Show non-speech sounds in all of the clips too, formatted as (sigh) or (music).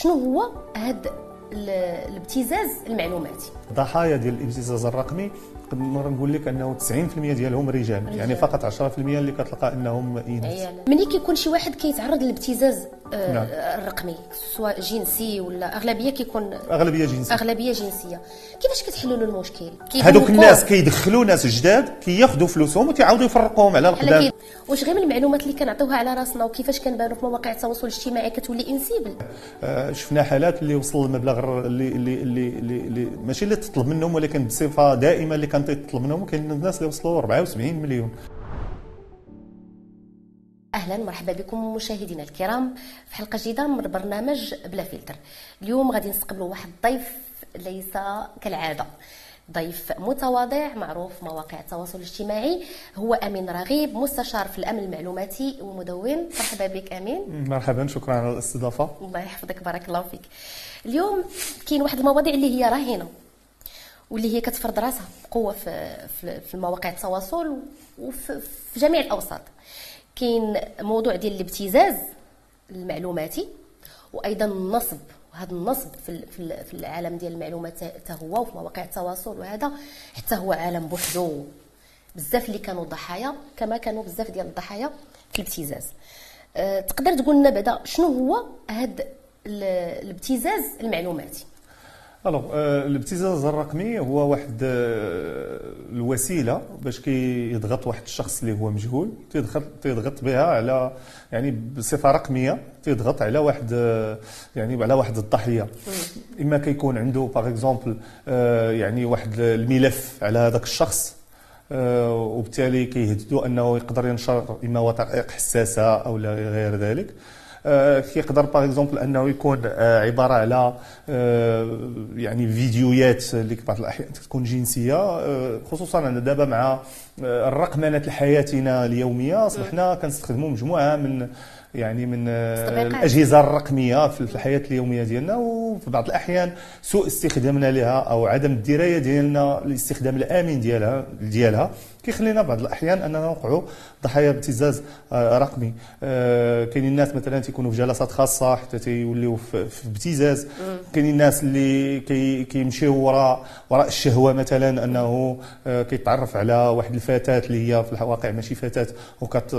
شنو هو هذا الابتزاز المعلوماتي؟ ضحايا ديال الابتزاز الرقمي نقدر نقول لك أنه 90% ديالهم رجال, رجال. يعني فقط 10% اللي كتلقى أنهم اناث ملي كيكون شي واحد كيتعرض للابتزاز آه نعم. الرقمي سواء جنسي ولا أغلبية كيكون أغلبية جنسية. أغلبية جنسية. كيفاش كتحلوا المشكل؟ هذوك الناس كيدخلوا ناس جداد كياخذوا فلوسهم وتيعاودوا يفرقوهم على القدام. واش غير من المعلومات اللي كنعطيوها على راسنا وكيفاش كنبانوا في مواقع التواصل الاجتماعي كتولي إنسيبل؟ آه شفنا حالات اللي وصل المبلغ اللي اللي اللي, اللي, اللي ماشي اللي تطلب منهم ولكن بصفة دائمة اللي كانت تطلب منهم كاين الناس اللي وصلوا 74 مليون. أهلا مرحبا بكم مشاهدينا الكرام في حلقة جديدة من برنامج بلا فلتر. اليوم غادي نستقبلوا واحد الضيف ليس كالعادة. ضيف متواضع معروف مواقع التواصل الاجتماعي هو أمين رغيب مستشار في الأمن المعلوماتي ومدون. مرحبا بك أمين. مرحبا شكرا على الاستضافة. الله يحفظك بارك الله فيك. اليوم كاين واحد المواضيع اللي هي راهنه واللي هي كتفرض راسها بقوه في في المواقع التواصل وفي جميع الأوساط. كاين موضوع ديال الابتزاز المعلوماتي وأيضا النصب. وهذا النصب في في العالم ديال المعلومات حتى هو وفي مواقع التواصل وهذا حتى هو عالم بوحدو. بزاف اللي كانوا ضحايا كما كانوا بزاف ديال الضحايا في الابتزاز. أه تقدر تقول لنا بعدا شنو هو هذا الابتزاز المعلوماتي؟ Alors euh, الابتزاز الرقمي هو واحد euh, الوسيلة باش كيضغط واحد الشخص اللي هو مجهول تيضغط تيضغط بها على يعني بصفة رقمية تيضغط على واحد euh, يعني على واحد الضحية. إما كيكون عنده par exemple يعني واحد الملف على هذاك الشخص وبالتالي كيهددوا أنه يقدر ينشر إما وثائق حساسة أو غير ذلك. آه، كيقدر باغ اكزومبل أنه يكون آه، عبارة على آه، يعني فيديوهات اللي بعض الأحيان تكون جنسية خصوصا دابا مع الرقمنة حياتنا اليومية أصبحنا كنستخدموا مجموعة من يعني من الأجهزة الرقمية في الحياة اليومية ديالنا وفي بعض الأحيان سوء استخدامنا لها أو عدم الدراية ديالنا لاستخدام الآمن ديالها ديالها. كيخلينا بعض الأحيان أننا نوقعوا ضحايا ابتزاز آه، رقمي. آه، كاينين الناس مثلا تيكونوا في جلسات خاصة حتى تيوليو في ابتزاز كاينين الناس اللي كيمشيو وراء وراء الشهوة مثلا أنه آه، كيتعرف على واحد الفتاة اللي هي في الواقع ماشي فتاة وكت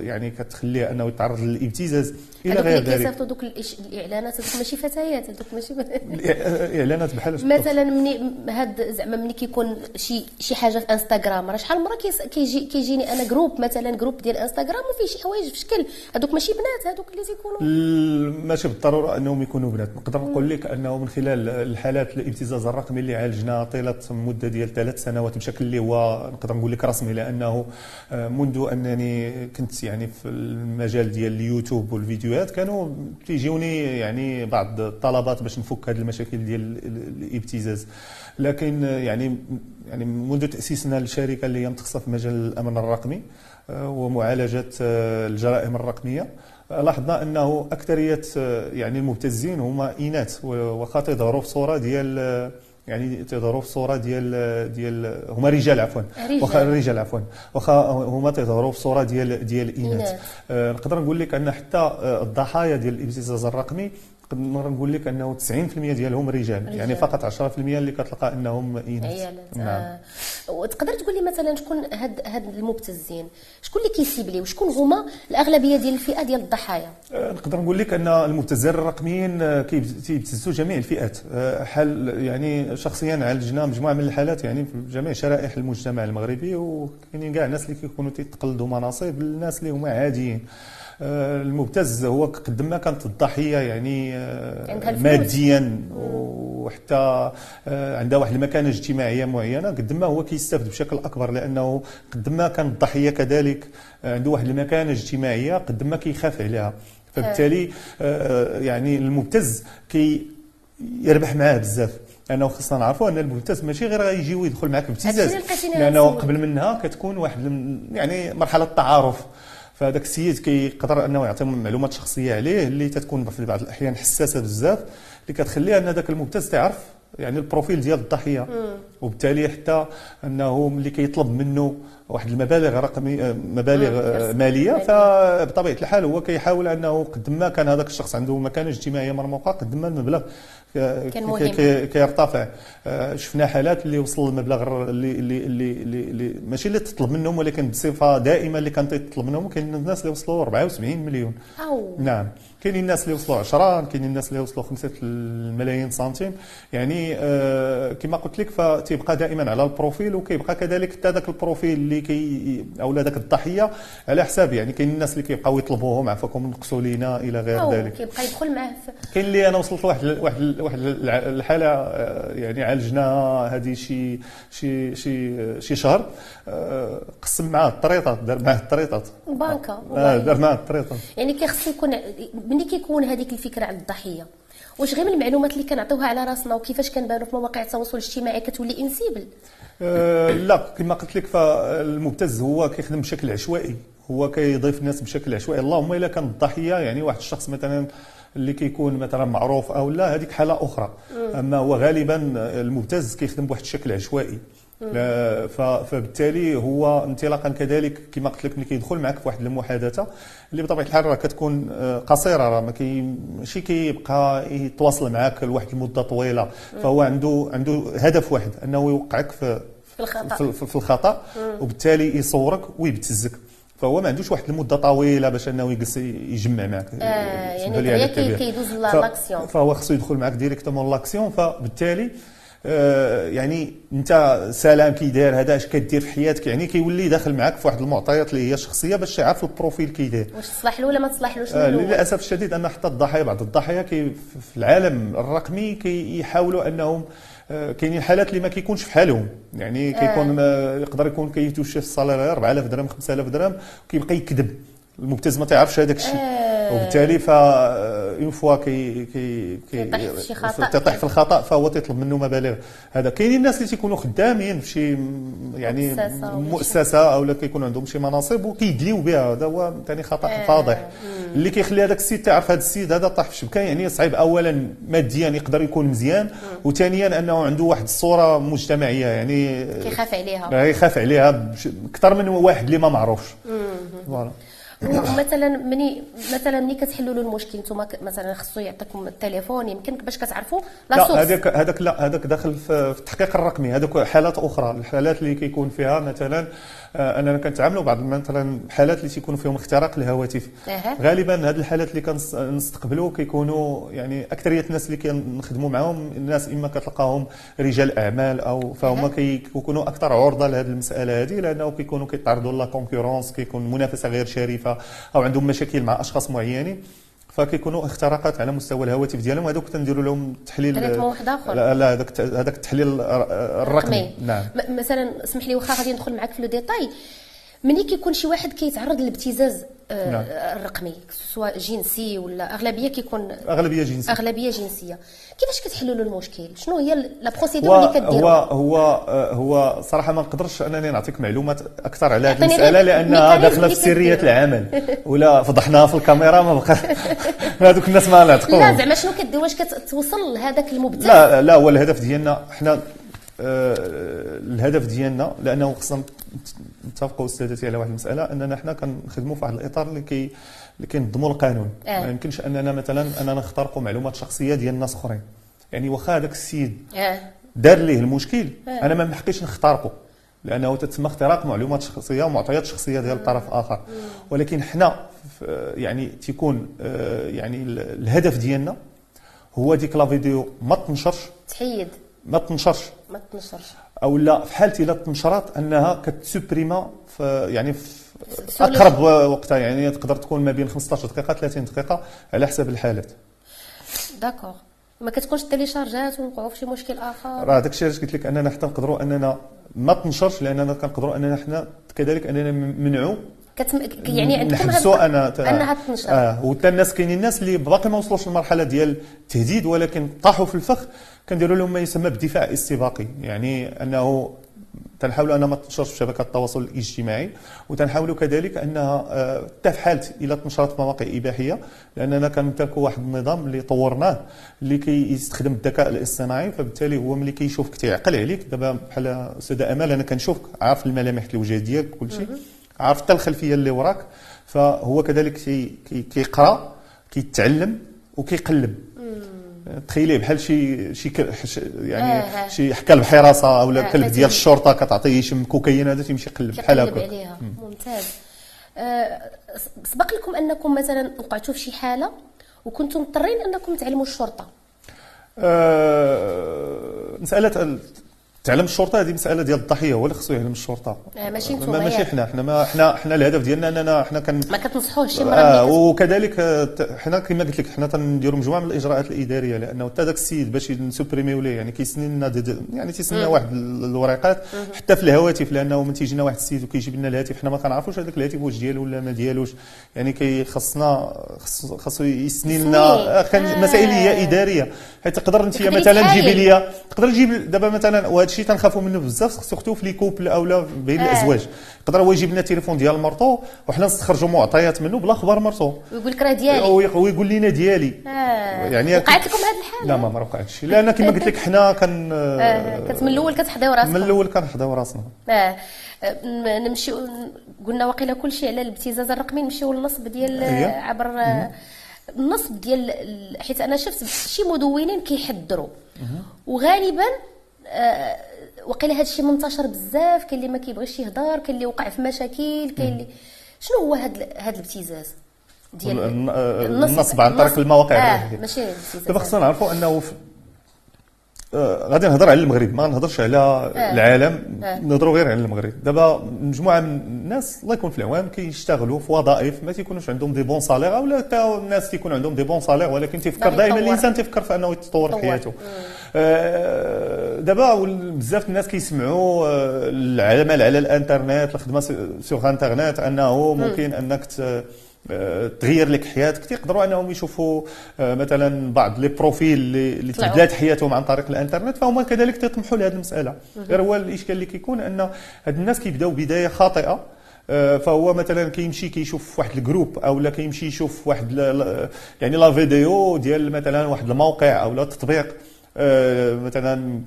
يعني كتخليه أنه يتعرض للابتزاز. إلى غير ذلك. كيصيفطوا دوك الإعلانات هذوك ماشي فتيات هذوك ماشي (laughs) إعلانات بحال مثلا مني هاد زعما ملي كيكون شي شي حاجة في إنستغرام. راه شحال مرة كيجي كيجيني أنا groupe مثلا groupe ديال انستغرام وفيه شي حوايج في شكل. هذوك ماشي بنات هذوك اللي تيكونوا. ماشي بالضرورة أنهم يكونوا بنات. نقدر نقول لك أنه من خلال الحالات الابتزاز الرقمي اللي عالجنا طيلة مدة ديال ثلاث سنوات بشكل اللي هو نقدر نقول لك رسمي لأنه آه، منذ أنني كنت يعني في المجال ديال اليوتيوب والفيديوهات كانوا تيجيوني يعني بعض الطلبات باش نفك هذه المشاكل ديال الابتزاز. لكن يعني يعني منذ تأسيسنا الشركة اللي هي متخصصه في مجال الأمن الرقمي آه، ومعالجة آه، الجرائم الرقمية. آه، لاحظنا أنه أكثرية يعني المبتزين هما إناث واخا تيظهروا في صورة ديال يعني تيظهروا في صورة ديال ديال هما رجال عفوا. واخا رجال عفوا. واخا هما تيظهروا في صورة ديال ديال الاناث نقدر نقول لك أن حتى الضحايا ديال الابتزاز الرقمي نقدر نقول لك أنه 90% ديالهم رجال, رجال. يعني فقط 10% اللي كتلقى أنهم اناث نعم. آه. وتقدر تقول لي مثلا شكون هاد هاد المبتزين؟ شكون اللي كيسيبلي وشكون هما الأغلبية ديال الفئة ديال الضحايا؟ آه نقدر نقول لك أن المبتزين الرقميين آه، كيبتزوا جميع الفئات. آه حال يعني شخصيا عالجنا مجموعة من الحالات يعني في جميع شرائح المجتمع المغربي وكاينين كاع الناس اللي كيكونوا تيتقلدوا مناصب الناس اللي هما عاديين. المبتز هو قد ما كانت الضحية يعني آه، ماديا وحتى آه، عندها واحد المكانة اجتماعيه معينة. قد ما هو كيستافد بشكل أكبر لأنه قد ما كان الضحية كذلك عنده واحد المكانة اجتماعيه قد ما كيخاف عليها. فبالتالي يعني المبتز كي يربح معاه بزاف. لأنه خصنا نعرفوا أن المبتز ماشي غير غيجي ويدخل معك بابتزاز لأنه قبل منها كتكون واحد يعني مرحلة تعارف فهذاك السيد كيقدر أنه يعطي معلومات شخصية عليه اللي تتكون في بعض الأحيان حساسة بزاف اللي كتخليها أن ذاك المبتز تعرف يعني البروفيل ديال الضحية. وبالتالي حتى أنه ملي كيطلب منه واحد المبالغ رقمي مبالغ مم. مالية فبطبيعة الحال هو كيحاول أنه قد ما كان هذاك الشخص عنده مكانة اجتماعية مرموقة قد ما المبلغ كان مهم. كيرتفع. آه، شفنا حالات اللي وصل المبلغ اللي اللي اللي, اللي, ماشي اللي تطلب منهم ولكن بصفة دائمة اللي كان تطلب منهم كاين الناس اللي وصلوا 74 مليون. أو. نعم. كاينين الناس اللي وصلوا 10 كاينين الناس اللي وصلوا 5 الملايين سنتيم. يعني آه كما قلت لك فتيبقى دائما على ال profil وكيبقى كذلك حتى ذاك ال profil اللي كي أو ذاك الضحية على حساب يعني كاين الناس اللي كيبقاو يطلبوهم عفاكم نقصوا لينا إلى غير ذلك. كيبقى يدخل معاه كاين اللي أنا وصلت لواحد واحد واحد الحالة آه، يعني عالجناها هذه شي شي شي شي شهر. آه، قسم معاه الطريطات دار معاه الطريطات بانكا آه،. دار معاه الطريطات يعني كيخص يكون ملي كيكون هذيك الفكرة عند الضحية واش غير من المعلومات اللي كنعطيوها على راسنا وكيفاش كنبانوا في مواقع التواصل الاجتماعي كتولي إنسيبل؟ لا كما قلت لك فالمبتز هو كيخدم بشكل عشوائي. هو كيضيف الناس بشكل عشوائي. اللهم إلا كان الضحية يعني واحد الشخص مثلا اللي كيكون مثلا معروف أو لا هذيك حالة أخرى. أما هو غالبا المبتز كيخدم بواحد الشكل عشوائي. فبالتالي هو انطلاقا كذلك كما قلت لك ملي كيدخل معك في واحد المحادثة اللي بطبيعة الحال راه كتكون آه، قصيرة راه ما كي ماشي كيبقى يتواصل معك لواحد المدة طويلة. فهو عنده عنده هدف واحد أنه يوقعك في في الخطأ. في, الخطأ وبالتالي يصورك ويبتزك. فهو ما عندوش واحد المدة طويلة باش أنه يجلس يجمع معك آه، يعني. كيدوز l'action. فهو خصو يدخل معك directement l'action فبالتالي يعني انت سلام كي داير هذا اش كدير في حياتك؟ يعني كيولي داخل معك في واحد المعطيات اللي هي شخصية باش يعرف ال profil كي داير واش تصلح له ولا ما تصلحلوش آه،؟ للأسف الشديد أن حتى الضحايا بعض الضحايا كي في العالم الرقمي كيحاولوا أنهم آه، كاينين حالات اللي ما كيكونش في حالهم. يعني كيكون آه، يقدر يكون كيتوشى في ال salaire 4000 درهم 5000 درهم وكيبقى يكذب. المبتز ما تعرفش هذاك الشيء. آه. وبالتالي ف une fois كي كي كي. تطيح في الخطأ فهو تيطلب منه مبالغ. هذا كاينين الناس اللي تيكونوا خدامين في شي يعني. مؤسسة أو كيكون عندهم شي مناصب وكيدليو بها. هذا هو ثاني خطأ آه. فاضح. اللي كيخلي هذاك السيد تعرف هذا السيد هذا طاح في الشبكه يعني صعيب. اولا ماديا يقدر يكون مزيان وثانيا أنه عنده واحد الصورة مجتمعية. يعني كيخاف عليها. آه، يخاف عليها أكثر من واحد اللي ما معروفش. Voilà. ومثلا مني مثلا ملي كتحلوا له المشكل نتوما ك- مثلا خصو يعطيكم التليفون يمكن باش كتعرفوا la source هذاك هذاك لا هذاك داخل في في التحقيق الرقمي. هذوك حالات أخرى الحالات اللي كيكون فيها مثلا آه، أننا كنتعاملوا بعض مثلا الحالات اللي تيكون فيهم اختراق الهواتف. غالبا هذه الحالات اللي كنستقبلوا كيكونوا يعني أكثرية الناس اللي كنخدموا معاهم الناس إما كتلقاهم رجال أعمال أو فهم. كيكونوا أكثر عرضة لهذه المسألة هذه لأنه كيكونوا كيتعرضوا la concurrence كيكون منافسة غير شريفة أو عندهم مشاكل مع أشخاص معينين فكيكونوا اختراقات على مستوى الهواتف ديالهم. هذوك تنديروا لهم تحليل. لا لا هذاك هذاك التحليل الرقمي. نعم. م- مثلا اسمح لي واخا غادي ندخل معك في le détail ملي كيكون شي واحد كيتعرض للابتزاز نعم. الرقمي سواء جنسي ولا أغلبية كيكون أغلبية جنسية. أغلبية جنسية. كيفاش كتحلوا له المشكل؟ شنو هي لا هو بروسيدور اللي هو كديروها هو آه، هو صراحة ما نقدرش أنني نعطيك معلومات أكثر على هذه المسألة لانها داخله في سرية. العمل. (laughs) ولا فضحناها في الكاميرا ما بقى (laughs) هذوك الناس ما لا نعطيهم زعما شنو كدير؟ واش كتوصل لهذاك المبتز لا لا هو الهدف ديالنا حنا آه، الهدف ديالنا لأنه خصنا نتفقوا استاذتي على واحد المسألة أننا حنا كنخدموا في واحد الإطار اللي كي اللي كينظموا القانون. آه. ما يمكنش أننا مثلا أننا نخترقوا معلومات شخصية ديال ناس أخرين. يعني واخا هذاك السيد آه. دار ليه المشكل؟ آه. أنا ما محقيش نخترقه لأنه تتسمى اختراق معلومات شخصية ومعطيات شخصية ديال الطرف آخر. ولكن حنا يعني تيكون آه، يعني ال- الهدف ديالنا هو ديك لا فيديو ما تنشرش. تحيد. ما تنشرش. ما تنشرش. أو لا في حالتي لا تنشرات أنها كتسوبريما في يعني في أقرب وقتها يعني تقدر تكون ما بين 15 دقيقة 30 دقيقة على حسب الحالات. داكوغ ما كتكونش تيليشارجات ونوقعوا في شي مشكل آخر؟ راه داك الشيء علاش قلت لك أننا حتى نقدروا أننا ما تنشرش لأننا كنقدروا أننا حنا كذلك أننا نمنعوا كتم... يعني عندكم نحبسوا أنا تا- أنها تنشر. آه وتا الناس كاينين الناس اللي باقي ما وصلوش للمرحله ديال التهديد ولكن طاحوا في الفخ. كنديروا لهم ما يسمى بالدفاع الاستباقي يعني أنه تنحاولوا أن ما تنشرش في شبكات التواصل الاجتماعي وتنحاولوا كذلك أنها آه، حتى في حاله إلى تنشرت في مواقع إباحية لأننا كنمتلكوا واحد النظام اللي طورناه اللي كيستخدم الذكاء الاصطناعي فبالتالي هو ملي كيشوفك تيعقل عليك. دابا بحال استاذه أمال أنا كنشوفك عارف الملامح الوجه ديالك كل شيء عارف حتى الخلفية اللي وراك فهو كذلك كيقرأ كيتعلم وكيقلب. تخيليه بحال شي شي يعني آه شي حكى الحراسه أو آه كلب ديال الشرطة كتعطيه يشم كوكايين هذا تيمشي يقلب بحال هكا. ممتاز. آه سبق لكم أنكم مثلا وقعتوا في شي حالة وكنتم مضطرين أنكم تعلموا الشرطة؟ آه مساله تعلم الشرطة هذه مسألة ديال الضحية هو اللي خصو يعلم الشرطة. آه ماشي ما ماشي حنا حنا ما حنا حنا الهدف ديالنا أننا حنا كن ما كتنصحوش شي مرة آه وكذلك حنا كما قلت لك حنا تنديروا مجموعة من الإجراءات الإدارية لأنه حتى ذاك السيد باش نسوبريميو ليه يعني كيسني لنا يعني تيسنى واحد الورقات حتى في الهواتف لأنه من تيجينا واحد السيد وكيجيب لنا الهاتف حنا ما كنعرفوش هذاك الهاتف واش ديالو ولا ما ديالوش. يعني كيخصنا خصو يسني لنا آه. مسائل هي إدارية. حيت تقدر أنت مثلا تجيبي لي تقدر تجيب دابا مثلا وهذا الشيء تنخافوا منه بزاف surtout في les couples اولا بين آه. الأزواج. يقدر هو يجيب لنا التليفون ديال مرتو وحنا نستخرجوا معطيات منه بلا خبر مرتو ويقول لك راه ديالي. ويقول لنا ديالي. آه. يعني وقعت لكم هذه الحالة؟ لا ما ما وقعتش لأن كما قلت لك حنا كان آه. كنت من الأول كتحضيو راسنا. من الأول كنحضيو راسنا. آه. نمشي قلنا واقيلا كل شيء على الابتزاز الرقمي نمشيو للنصب ديال عبر النصب ديال حيت أنا شفت شي مدونين كيحذروا وغالبا آه وقيلا هذا الشيء منتشر بزاف كاين اللي ما كيبغيش يهضر كاين اللي وقع في مشاكل كاين اللي شنو هو هذا هذا الابتزاز ديال النصب عن طريق المواقع. آه ماشي دابا خصنا نعرفوا أنه آه، غادي نهضر على المغرب ما نهضرش على آه. العالم آه. نهضروا غير على المغرب. دابا مجموعة من الناس الله يكون في العوام كيشتغلوا في وظائف ما تيكونوش عندهم des bons salaires أو لا الناس تيكون عندهم des bons salaires ولكن تيفكر دائما الإنسان تيفكر في أنه يتطور حياته. آه دابا بزاف الناس كيسمعوا آه، العمل على الانترنت الخدمة sur internet انه ممكن انك آه، تغير لك حياتك. تيقدروا انهم يشوفوا آه، مثلا بعض les profils اللي تبدلات حياتهم عن طريق الانترنت فهم كذلك تيطمحوا لهذه المسألة. غير هو الإشكال اللي كيكون أن هاد الناس كيبداو بداية خاطئة آه، فهو مثلا كيمشي كيشوف واحد ال groupe أو لا كيمشي يشوف واحد يعني la vidéo ديال مثلا واحد الموقع أو لا تطبيق. آه، مثلا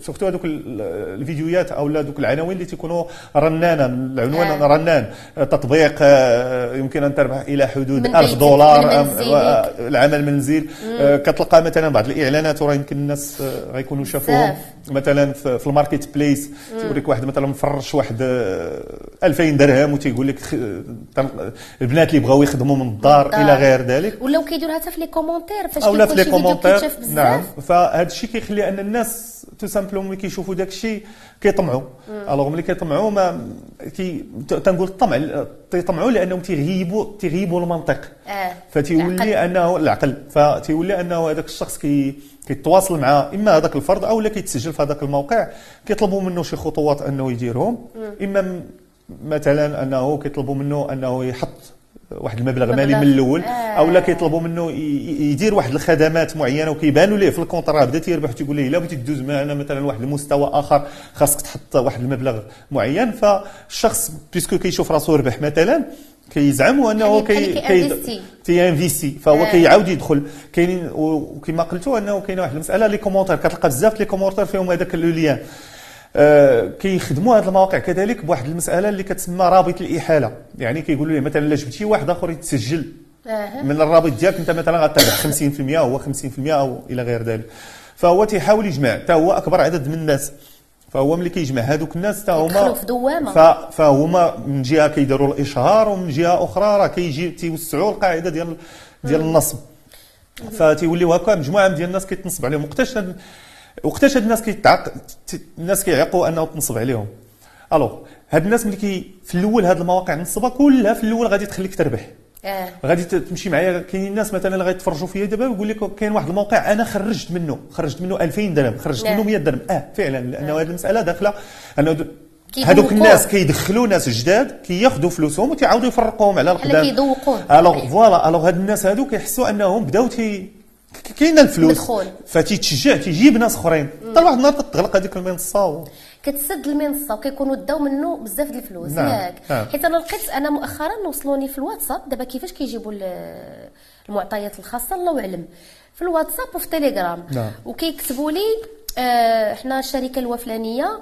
surtout هذوك الفيديوهات أو هذوك العناوين اللي تيكونوا رنانه العنوان آه. رنان. تطبيق آه، يمكن أن تربح إلى حدود 1000 دولار آه، العمل منزل. كتلقى مثلا بعض الإعلانات وراه يمكن الناس غيكونوا شافوهم. مثلا في ال marketplace توريك واحد مثلا مفرش واحد 2000 درهم وتيقول لك البنات اللي بغاو يخدموا من الدار إلى غير ذلك. ولاو كيديروا حتى في les commentaires فاش كيكون شي فيديو كيتشاف بزاف. نعم. فهذا الشيء كيخلي أن الناس tout simplement ملي كيشوفوا داك الشيء كيطمعوا. alors ملي كيطمعوا ما كي تنقول الطمع تيطمعوا لأنهم تيغيبوا تيغيبوا المنطق. آه. فتيولي انه العقل. فتيولي أنه هذاك الشخص كي كيتواصل مع إما هذاك الفرد أو لا كيتسجل في هذاك الموقع كيطلبوا منه شي خطوات أنه يديرهم. إما مثلا أنه كيطلبوا منه أنه يحط واحد المبلغ مالي من الأول آه. أو لا كيطلبوا منه يدير واحد الخدمات معينة وكيبانوا ليه في ال contrat. بدا تيربح تيقول ليه الا بغيتي تدوز معنا مثلا واحد المستوى آخر خاصك تحط واحد المبلغ معين. فالشخص puisque كيشوف راسو ربح مثلا كيزعم أنه كي كي ت investir فهو آه. كيعاود يدخل. كاينين وكما قلتوا أنه كاينة واحد المسألة les commentaires كتلقى بزاف les commentaires فيهم هذاك le lien كيخدموا هذه المواقع كذلك بواحد المسألة اللي كتسمى رابط الإحالة. يعني كيقولوا ليه مثلا إلا جبتي واحد آخر يتسجل من الرابط ديالك أنت مثلا غتربح 50% وهو 50% أو إلى غير ذلك. فهو تيحاول يجمع. حتى هو أكبر عدد من الناس. فهو ملي كيجمع هذوك الناس حتى هما في دوامة. فهما من جهة كيديروا الإشهار ومن جهة أخرى راه كيجي تيوسعوا القاعدة ديال ديال النصب. فتيوليو هكا مجموعة ديال الناس كيتنصب عليهم. وقتاش وقتاش هاد الناس كيتعق الناس كيعيقوا أنه تنصب عليهم. alors هاد الناس ملي كي في الأول هاد المواقع النصابة كلها في الأول غادي تخليك تربح. آه. غادي تمشي معايا كاينين الناس مثلا اللي غيتفرجوا فيا دابا ويقول لك كاين واحد الموقع أنا خرجت منه خرجت منه 2000 درهم خرجت آه. منه 100 درهم. آه فعلا لأنه آه. هذه المسألة داخلة. أنه هذوك الناس كيدخلوا ناس جداد كياخذوا فلوسهم وتعاودوا يفرقوهم على القدام. كيذوقوهم alors voilà alors هاد الناس هادو كيحسوا أنهم بداو تي كاينة الفلوس. مدخول فتيتشجع تيجيب ناس أخرين. حتى واحد النهار تغلق هذيك المنصة و... كتسد المنصة وكيكونوا داو منه بزاف ديال الفلوس. نعم، ياك. نعم. حيت أنا لقيت أنا مؤخرا وصلوني في الواتساب دابا كيفاش كيجيبوا ال- المعطيات الخاصة الله اعلم في الواتساب وفي التليجرام نعم. وكيكتبوا لي آه، حنا الشركة الفلانية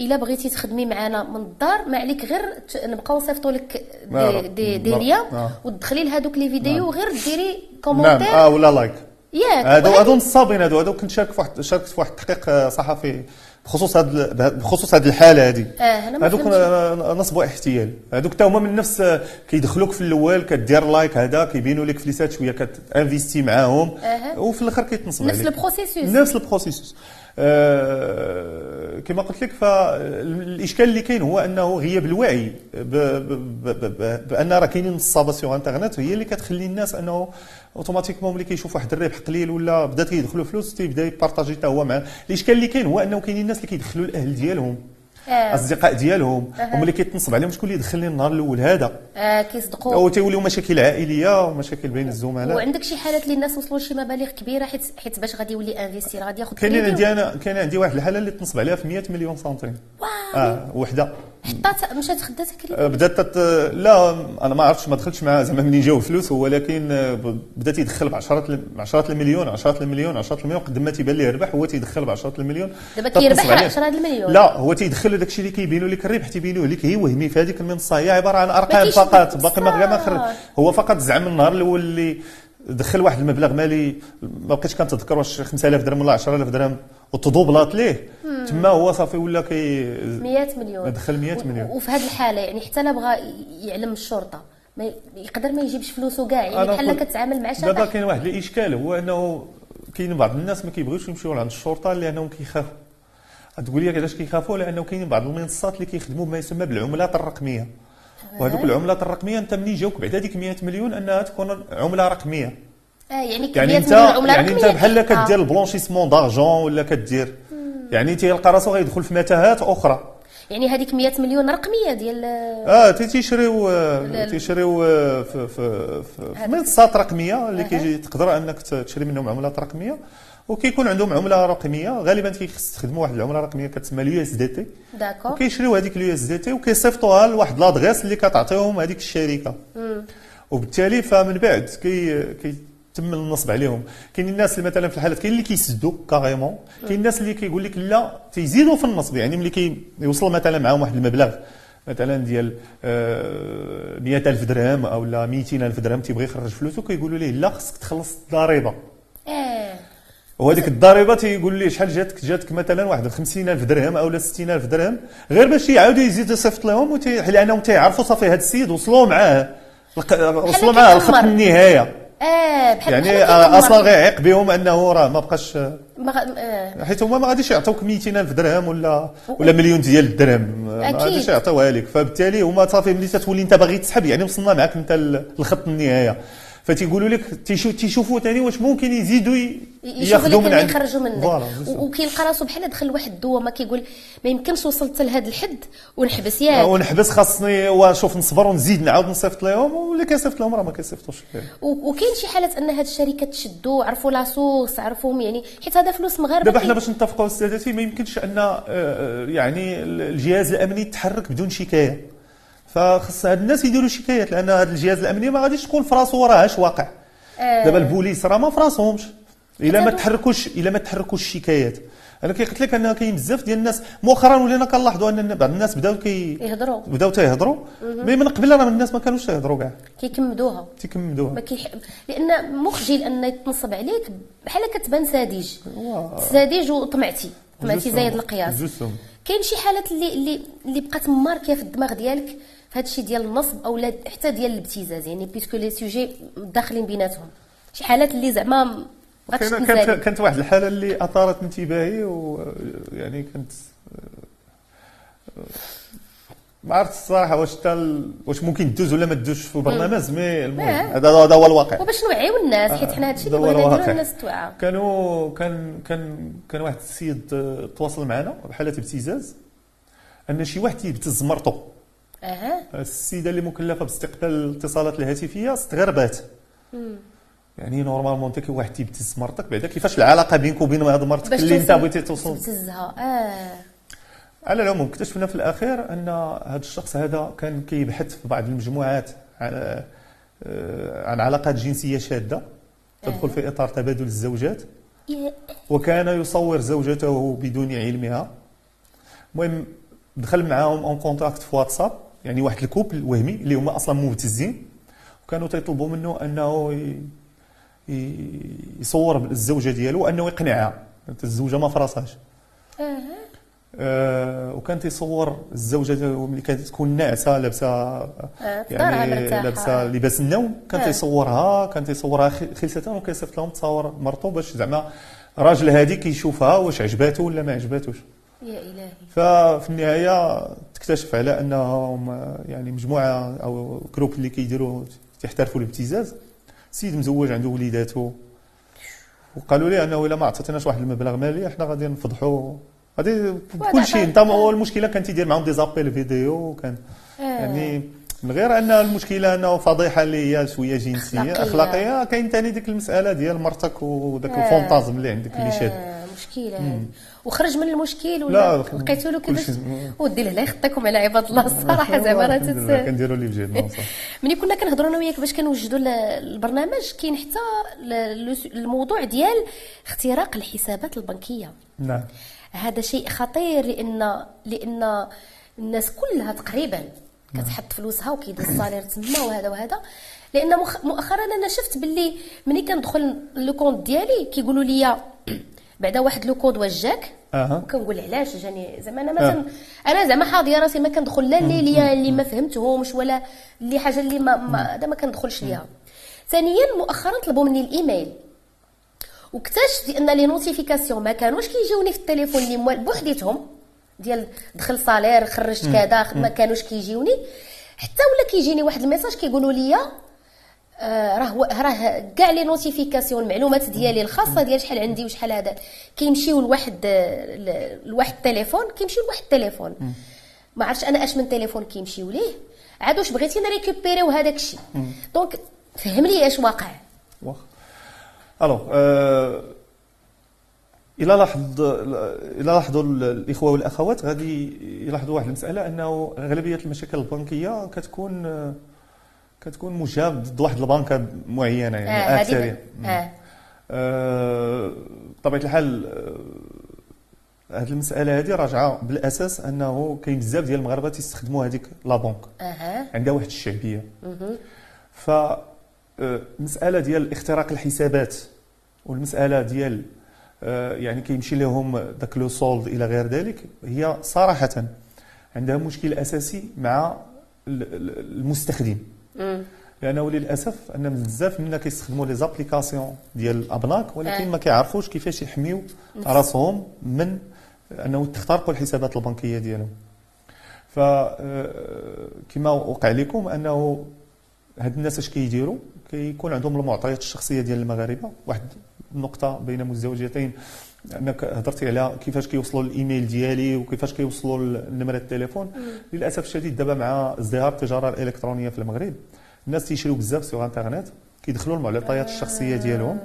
إلا بغيتي تخدمي معنا من الدار ما عليك غير نبقاو نصيفطوا لك نعم. دي, دي, دي نعم. ليا نعم. وتدخلي لهذوك les vidéos غير ديري نعم. commentaire. آه ولا like ياك. هادو هادو نصابين هادو. هادو كنت شارك في واحد شاركت في واحد التحقيق آه، صحفي بخصوص هاد بخصوص هاد الحالة هادي. آه، هادوك. آه، نصب واحتيال هادوك حتى هما من نفس آه، كيدخلوك في الأول كدير like هذا كيبينوا لك فليسات شوية كت investir معاهم. أها. وفي الأخر كيتنصب نفس عليك. ال processus نفس ال processus آه كما قلت لك فالإشكال اللي كاين هو أنه غياب الوعي بأن راه كاينين نصابه sur internet هي اللي كتخلي الناس أنه automatiquement ملي كيشوف واحد الربح قليل ولا بدا كيدخلوا فلوس تيبدأ ي partager حتى هو معاه الإشكال اللي كاين هو أنه كاينين الناس اللي كيدخلوا الأهل ديالهم. آه. أصدقاء ديالهم وملي كيتنصب عليهم شكون اللي دخلني النهار الأول هذا. آه كيصدقوا. أو تيوليو مشاكل عائلية ومشاكل بين الزملاء. وعندك شي حالات اللي الناس وصلوا لشي مبالغ كبيرة حيت حيت باش غادي يولي investir غادي ياخذ كريدي؟ عندي أنا كاين عندي واحد الحالة اللي تنصب عليها في 100 مليون سنتيم واو. آه وحدة. حطات مشات خدات بدات تت... لا أنا ما عرفتش ما دخلتش معاه زعما منين جاو فلوس ولكن ب- بدا تيدخل بعشرات ال- عشرات المليون عشرات المليون عشرات المليون. قد ما تيبان ليه ربح هو تيدخل بعشرات المليون. دابا كيربح عليه. 10 المليون. لا هو تيدخل داك الشيء اللي كيبينوا لك الربح تيبينوه لك. هي وهمي في هذيك المنصة هي عبارة عن أرقام فقط باقي ما. خرج. هو فقط زعم النهار الأول اللي دخل واحد المبلغ مالي ما بقيتش كنتذكر واش 5000 درهم ولا 10000 درهم وتدوبلات ليه. تما هو صافي ولا كي 100 مليون. دخل 100 مليون. وفي هذه الحالة يعني حتى لا بغى يعلم الشرطة ما يقدر ما يجيبش فلوسه كاع يعني بحال كتعامل مع دابا شبح كاين واحد الإشكال هو أنه كاين بعض الناس ما كيبغيوش يمشيو لعند الشرطة لأنهم كيخافوا تقول لي علاش كيخافوا لأنه كاينين بعض المنصات اللي كيخدموا بما يسمى بالعملات الرقمية. وهذوك العملات الرقمية أنت ملي جاوك؟ بعد هذيك 100 مليون أنها تكون عملة رقمية. آه يعني يعني 100 انت يعني أنت بحال. كدير البلونشيسمون دارجون ولا كدير. يعني تيلقى راسو غيدخل في متاهات أخرى. يعني هذيك 100 مليون رقمية ديال آه تي- تيشريو آه، تيشريو آه، في في في في منصات رقمية اللي كيجي تقدر أنك تشري منهم عملات رقمية. وكيكون عندهم عملة رقمية. غالبا كيستخدموا واحد العملة رقمية كتسمى ال USDT. d'accord. وكيشريو هذيك ال USDT وكيصيفطوها لواحد l'adresse اللي كتعطيهم هذيك الشركة. وبالتالي فمن بعد كي كيتم النصب عليهم. كاين الناس اللي مثلا في الحالات كاين اللي كيسدوا كاريمون. كاين الناس اللي كيقول لك لا تيزيدوا في النصب. يعني ملي كيوصل مثلا معاهم واحد المبلغ مثلا ديال آه، 100000 درهم أو لا 200000 درهم تيبغي يخرج فلوسه كيقولوا ليه لا خصك تخلص الضريبة. وهذيك الضريبة تيقول لي شحال جاتك جاتك مثلا واحد 50000 درهم أو لا 60000 درهم غير باش يعاودوا يزيد يصيفط لهم وتي... لانهم تيعرفوا صافي هذا السيد وصلوا معاه وصلوا معاه لخط كيتأمر. النهاية آه بحال يعني. أصلا غيعيق بهم أنه راه ما بقاش ما غ- آه. حيت هما ما غاديش يعطوك 200000 درهم ولا ولا مليون ديال الدرهم ما. غاديش يعطيوها لك فبالتالي هما صافي ملي تتولي أنت باغي تسحب يعني وصلنا معاك أنت ل- لخط النهاية فتيقولوا لك تيشو- تيشوفوا ثاني واش ممكن يزيدوا ياخذوا من اللي عند يخرجوا منك. وكيلقى راسو بحال دخل واحد الدوامة كيقول ما يمكنش وصلت لهذا الحد ونحبس ياك. ونحبس خاصني ونشوف نصبر ونزيد نعاود نصيفط لهم واللي كيصيفط لهم راه ما كيصيفطوش. وكاين شي حالات أن هاد الشركات تشدوا عرفوا la source عرفوهم يعني حيت هذا فلوس مغاربة دابا حنا باش نتفقوا أسيدتي ما يمكنش أن آه، آه، يعني الجهاز الأمني يتحرك بدون شكاية. فخص هاد الناس يديروا شكايات لأن هذا الجهاز الأمني ما غاديش تكون في راسو اش واقع. آه. دابا البوليس راه ما في راسهمش إلا ما تحركوش إلا ما تحركوش الشكايات. أنا كي قلت لك ان كاين بزاف ديال الناس مؤخرا ولينا كنلاحظوا أن بعض الناس بداو كي يهضروا. بداو تيهضروا. mais من قبل راه الناس ما كانوش تيهضروا كاع. كيكمدوها. تيكمدوها. ما كيح... لأن مخجل أن يتنصب عليك بحال كتبان ساذج ساذج وطمعتي. طمعتي. زايد القياس. كاين شي حالات اللي اللي اللي بقات marquée في الدماغ ديالك؟ الشيء ديال النصب أو حتى ديال الابتزاز يعني puisque les sujets داخلين بيناتهم. شي حالات اللي زعما كانت كانت واحد الحالة اللي أثارت انتباهي ويعني كنت ما عرفت الصراحة واش تا ال- واش ممكن تدوز ولا ما تدوزش في البرنامج مي المهم آه. هذا هذا هو الواقع. وباش نوعيو الناس حيت حنا هادشي اللي هذا هو بغينا نديرو. الناس توعى كانوا كان كان كان واحد السيد آه، تواصل معنا بحالة ابتزاز أن شي واحد تيبتز مرتو أها. السيدة اللي مكلفة باستقبال الاتصالات الهاتفية استغربات يعني normalement انت كي واحد تيبتز مرتك بعدا كيفاش العلاقة بينك وبين هاد مرتك اللي انت بغيتي توصل؟ تبتزها آه. على العموم اكتشفنا في الأخير أن هذا الشخص هذا كان كيبحث في بعض المجموعات عن آه، عن علاقات جنسية شادة تدخل في إطار تبادل الزوجات وكان يصور زوجته بدون علمها. المهم دخل معاهم en contact في واتساب. يعني واحد ال couple وهمي اللي هما أصلا مبتزين وكانوا تيطلبوا منه أنه يصور الزوجة ديالو وأنه يقنعها. الزوجة ما فراساش آه وكان تيصور الزوجة ديالو ملي كانت تكون ناعسة لابسة آه، يعني. لابسة لباس النوم. كان آه. تيصورها كان تيصورها خلسه وكيصيفط لهم تصاور مرته باش زعما الراجل هادي كيشوفها واش عجباتو ولا ما عجباتوش. يا إلهي. ففي النهاية تكتشف على أنهم يعني مجموعة أو groupe اللي كيديروا تيحترفوا الابتزاز. سيد مزوج عنده وليداته. وقالوا لي أنه إلا ما عطيتناش واحد المبلغ مالي إحنا غادي نفضحوا غادي بكل شيء هو المشكلة كان تيدير معاهم des appels vidéo وكان آه. يعني من غير أن المشكلة أنه فضيحة اللي هي شوية جنسية. أخلاقية. أخلاقية كاين ثاني ديك المسألة ديال مرتك وداك آه. ال fantasme اللي عندك اللي شاد. آه مشكلة. هذه وخرج من المشكل لا، ولا لقيتو له كيفاش. ودي له يخطيكم على عباد الله (laughs) الصراحة زعما راه كنديروا اللي في جيبنا صح. (laughs) ملي كنا كنهضروا أنا وياك باش كنوجدوا ال- البرنامج كاين حتى الموضوع ديال اختراق الحسابات البنكية. نعم. هذا شيء خطير لأن لأن الناس كلها تقريبا كتحط فلوسها وكيدير الصالير تما وهذا وهذا. لأن مؤخ- مؤخرا أنا شفت باللي ملي كندخل le compte ديالي كيقولوا لي بعدا واحد le code واش جاك وكنقول علاش جاني زعما أنا. مثلا أنا زعما حاضية راسي ما كندخل لا اللي ليا اللي ما فهمتهمش ولا اللي حاجة اللي ما ما- هذا ما كندخلش ليها. ثانيا مؤخرا طلبوا مني الإيميل. واكتشفت أن les notifications ما كانوش كيجيوني في التليفون اللي بوحديتهم. ديال دخل salaire خرجت كذا ما كانوش كيجيوني. حتى ولا كيجيني واحد ال message كيقولوا لي راه راه كاع les notifications المعلومات ديالي الخاصة ديال شحال عندي وشحال هذا. كيمشيو لواحد آه، لواحد التليفون كيمشيو لواحد التليفون. ما عرفتش أنا أش من تليفون كيمشيو ليه. عاد واش بغيتي ن récupérer يو هذاك الشيء. donc فهم لي اش واقع. واخا ألو آه إلى لاحظ إلى لاحظوا الإخوة والأخوات غادي يلاحظوا واحد المسألة أنه أغلبية المشاكل البنكية كتكون آه، كتكون موجهه ضد واحد البنكة معينة يعني آه، اكثريه آه آه، بطبيعه الحال آه، هذه المسألة هذه راجعة بالأساس أنه كاين بزاف ديال المغاربة تيستخدموا هذيك لا بنك. أها. عندها واحد الشعبية. ف آه، المساله ديال اختراق الحسابات والمسألة ديال آه، يعني كيمشي لهم داك le solde إلى غير ذلك هي صراحة عندها مشكل أساسي مع ال- ال- المستخدم. لأنه للأسف أن بزاف منا كيستخدموا les applications ديال الأبناك ولكن آه. ما كيعرفوش كيفاش يحميو راسهم من أنه تخترقوا الحسابات البنكية ديالهم. ف آه، كما وقع لكم أنه هاد الناس اش كيديروا؟ كيكون عندهم المعطيات الشخصية ديال المغاربة واحد النقطة بين مزدوجتين انك هضرتي على كيفاش كيوصلوا الإيميل ديالي وكيفاش كيوصلوا لنمرة التليفون. للأسف الشديد دابا مع ازدهار التجارة الإلكترونية في المغرب الناس تيشريو بزاف sur internet كيدخلوا المعطيات الشخصية ديالهم.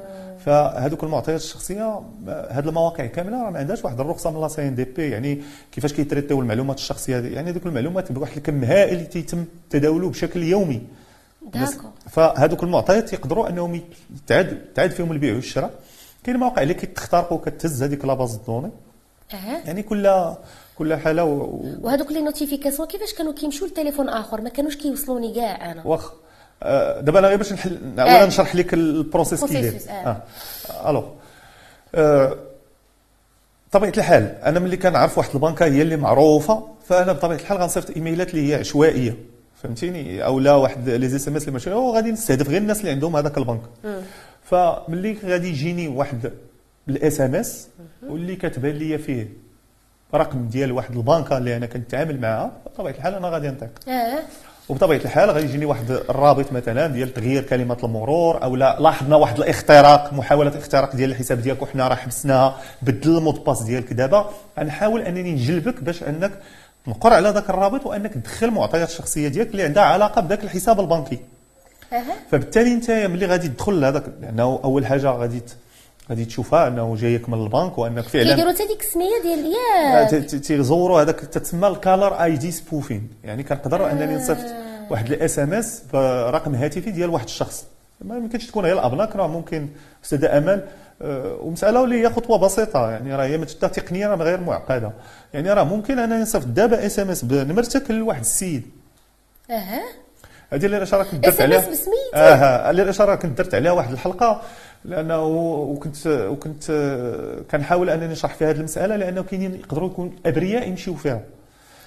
فهذوك المعطيات الشخصية هاد المواقع كاملة راه ما عندهاش واحد الرخصة من la CNDP يعني كيفاش كي traiter يو المعلومات الشخصية دي يعني هذوك المعلومات بواحد الكم هائل اللي تيتم تداوله بشكل يومي. فهذوك المعطيات يقدروا أنهم يتعاد تعاد فيهم البيع والشراء. كاين مواقع اللي كتخترق وكتهز هذيك la base de données أها. يعني كل كل حالة و... وهذوك les notifications كيفاش كانوا كيمشيو لتليفون آخر؟ ما كانوش كيوصلوني كاع أنا. واخا آه، دابا أنا غير باش نحل آه. اولا نشرح لك ال process كي داير ال process، آه. آه alors آه، بطبيعه الحال أنا ملي كنعرف واحد البنكة هي اللي معروفة فأنا بطبيعة الحال غنصيفط إيميلات اللي هي عشوائية. فهمتيني؟ أو لا واحد les SMS اللي ماشي وغادي نستهدف غير الناس اللي عندهم هذاك البنك. فملي غادي يجيني واحد ال SMS واللي كتبان لي فيه رقم ديال واحد البنكة اللي أنا كنتعامل معها بطبيعة الحال أنا غادي نطيق آه. وبطبيعة الحال غادي يجيني واحد الرابط مثلا ديال تغيير كلمة المرور أو لا لاحظنا واحد الاختراق محاولة اختراق ديال الحساب ديالك وحنا راه حبسناها بدل ال mot de passe ديالك دابا. غنحاول أنني نجلبك باش أنك تنقر على ذاك الرابط وأنك تدخل المعطيات الشخصية ديالك اللي عندها علاقة بذاك الحساب البنكي. فبالتالي انت ملي غادي تدخل لهذاك لأنه أول حاجة غادي غادي تشوفها أنه جايك من البنك وأنك فعلا كيديروا حتى ديك السمية ديال آه، ياك. ت- تيزوروا هذاك تتسمى ال caller ID spoofing. يعني كنقدر أنني نصيفط واحد ال SMS برقم هاتفي ديال واحد الشخص. ما يمكنش تكون هي الابناك راه ممكن استاذه أمل آه، ومسألة اللي هي خطوة بسيطة. يعني راه هي متبدا تقنية راه غير معقدة. يعني راه ممكن أنني نصيفط دابا SMS بنمرتك لواحد السيد. أها. هذه اللي الاشاره كنت درت عليها. بسميتك؟ آه اللي الاشاره كنت درت عليها واحد الحلقة لأنه وكنت وكنت آه، كنحاول أنني نشرح في هذه المسألة لأنه كاينين يقدروا يكون أبرياء يمشيو فيها.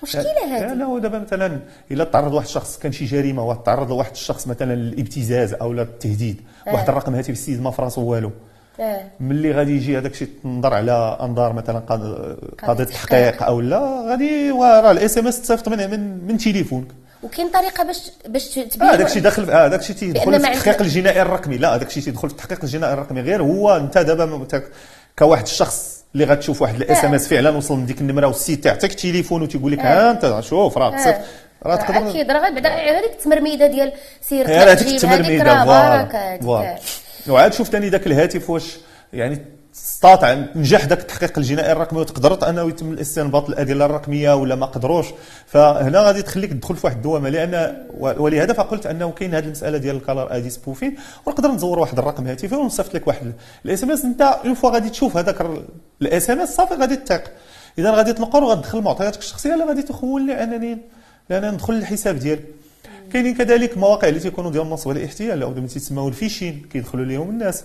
مشكله لا هذه؟ لا دابا مثلا إلا تعرض واحد الشخص كان شي جريمة وتعرض لواحد الشخص مثلا للإبتزاز أو للتهديد واحد الرقم هاتف السيد ما في راسو والو. آه. ملي غادي يجي هذاك الشيء تنظر على أنظار مثلا قاضي التحقيق أو لا غادي وراه ال SMS تصيفط من من من تليفونك. وكاين طريقة باش باش تبين آه داك الشيء داخل آه داك الشيء تيدخل في التحقيق الجنائي الرقمي. لا داك الشيء تيدخل في التحقيق الجنائي الرقمي. غير هو انت دابا كواحد الشخص اللي غتشوف واحد ال SMS فعلا وصل من ديك النمرة والسيت تاعتك التليفون وتيقول لك ها انت شوف راه تصيفط راه تقدر أكيد راه بعدا. هذيك التمرميدة ديال سير هذيك التمرميدة voilà. وعاد شوف ثاني ذاك الهاتف واش يعني استطاع نجح ذاك التحقيق الجنائي الرقمي وتقدرت انه يتم الاستنباط الأدلة الرقمية ولا ما قدروش. فهنا غادي تخليك تدخل في واحد الدوامة لأن ولهذا فقلت أنه كاين هذه المسألة ديال ال caller ID spoofing ونقدر نزور واحد الرقم هاتفي ونصيفط لك واحد ال SMS. أنت une fois غادي تشوف هذاك ال SMS صافي غادي تثق. إذا غادي تنقر وغتدخل معطياتك الشخصية لا غادي تخولني انني لأن ندخل للحساب ديالك كاينين كذلك مواقع اللي تيكونوا ديال النصب والاحتيال أو تيسموا ال phishing كيدخلوا لهم الناس.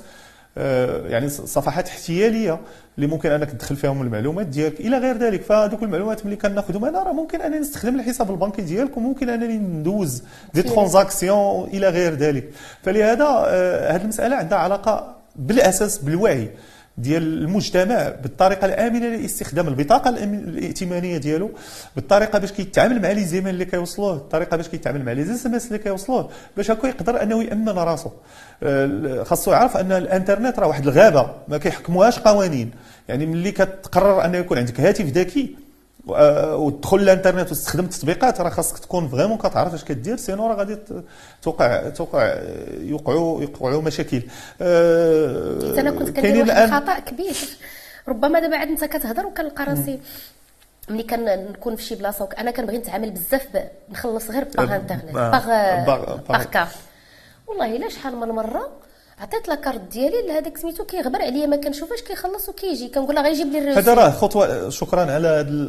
يعني صفحات احتيالية اللي ممكن أنك تدخل فيهم المعلومات ديالك. إلى غير ذلك فهذوك المعلومات ملي كناخذهم أنا راه ممكن أنني نستخدم الحساب البنكي ديالك وممكن أنني ندوز des transactions إلى غير ذلك. فلهذا آه، هذه المسألة عندها علاقة بالأساس بالوعي. ديال المجتمع بالطريقة الآمنة لاستخدام البطاقة الائتمانية ديالو بالطريقة باش كيتعامل مع les emails اللي كيوصلوه الطريقة باش كيتعامل مع les SMS اللي كيوصلوه باش هكا يقدر أنه يأمن راسو. آه، خاصو يعرف أن الإنترنت راه واحد الغابة ما كيحكموهاش قوانين. يعني ملي كتقرر أن يكون عندك هاتف ذكي وتدخل الانترنت وتستخدم التطبيقات راه خاصك تكون vraiment كتعرف اش كدير sinon راه غادي توقع توقع يوقعوا يوقعوا مشاكل. حتى أنا كنت كندير واحد الخطأ كبير. ربما دابا عاد انت كتهضر وكنلقى راسي ملي كنكون في شي بلاصة وك... أنا كنبغي نتعامل بزاف ب... نخلص غير باغ أه، انترنت. آه، باغ باغ- باغ باغ- كارت والله إلا شحال من مرة عطيت la carte ديالي لهذاك سميتو كيغبر عليا ما كنشوفش كيخلص وكيجي. كنقول له غيجيب لي الريسيت هذا راه خطوة شكرا على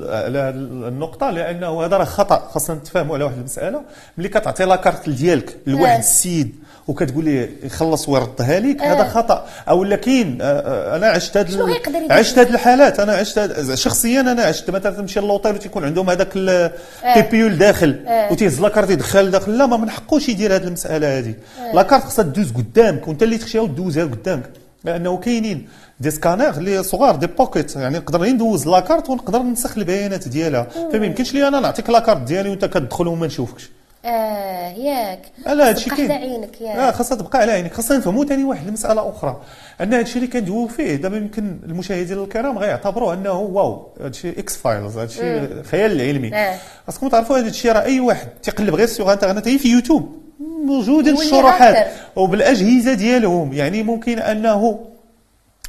على النقطة لأنه هذا راه خطأ. خاصنا نتفاهموا على واحد المسألة. ملي كتعطي la carte ديالك لواحد آه. السيد وكتقول ليه يخلص ويردها لك هذا خطأ. أو لا كاين آه، آه، أنا عشت هاد شنو؟ عشت هاد الحالات أنا عشت شخصيا أنا عشت مثلا تمشي للوطيل وتيكون عندهم هذاك ال TPE لداخل وتيهز la carte يدخل داخل. لا ما من حقوش يدير هاد المسألة هذه la carte خصها تدوز قدامك وأنت اللي تخشيها وتدوزها قدامك. لأنه كاينين des scanners اللي صغار de poket يعني نقدر ندوز la carte ونقدر ننسخ البيانات ديالها. فما يمكنش لي أنا نعطيك la carte ديالي وأنت كتدخل وما نشوفكش. آه ياك. لا هادشي تبقى كاين. على عينك ياك. لا خاصها تبقى على عينك. خاصنا نفهموا ثاني واحد المسألة أخرى. أن هادشي اللي كندويو فيه دابا يمكن المشاهدين الكرام غيعتبروه أنه waw هادشي X-Files هادشي خيال علمي. آه. خاصكم تعرفوا هذا الشيء راه أي واحد تيقلب غير sur انترنت هي في يوتيوب. يولي الشروحات. وبالأجهزة ديالهم. يعني ممكن أنه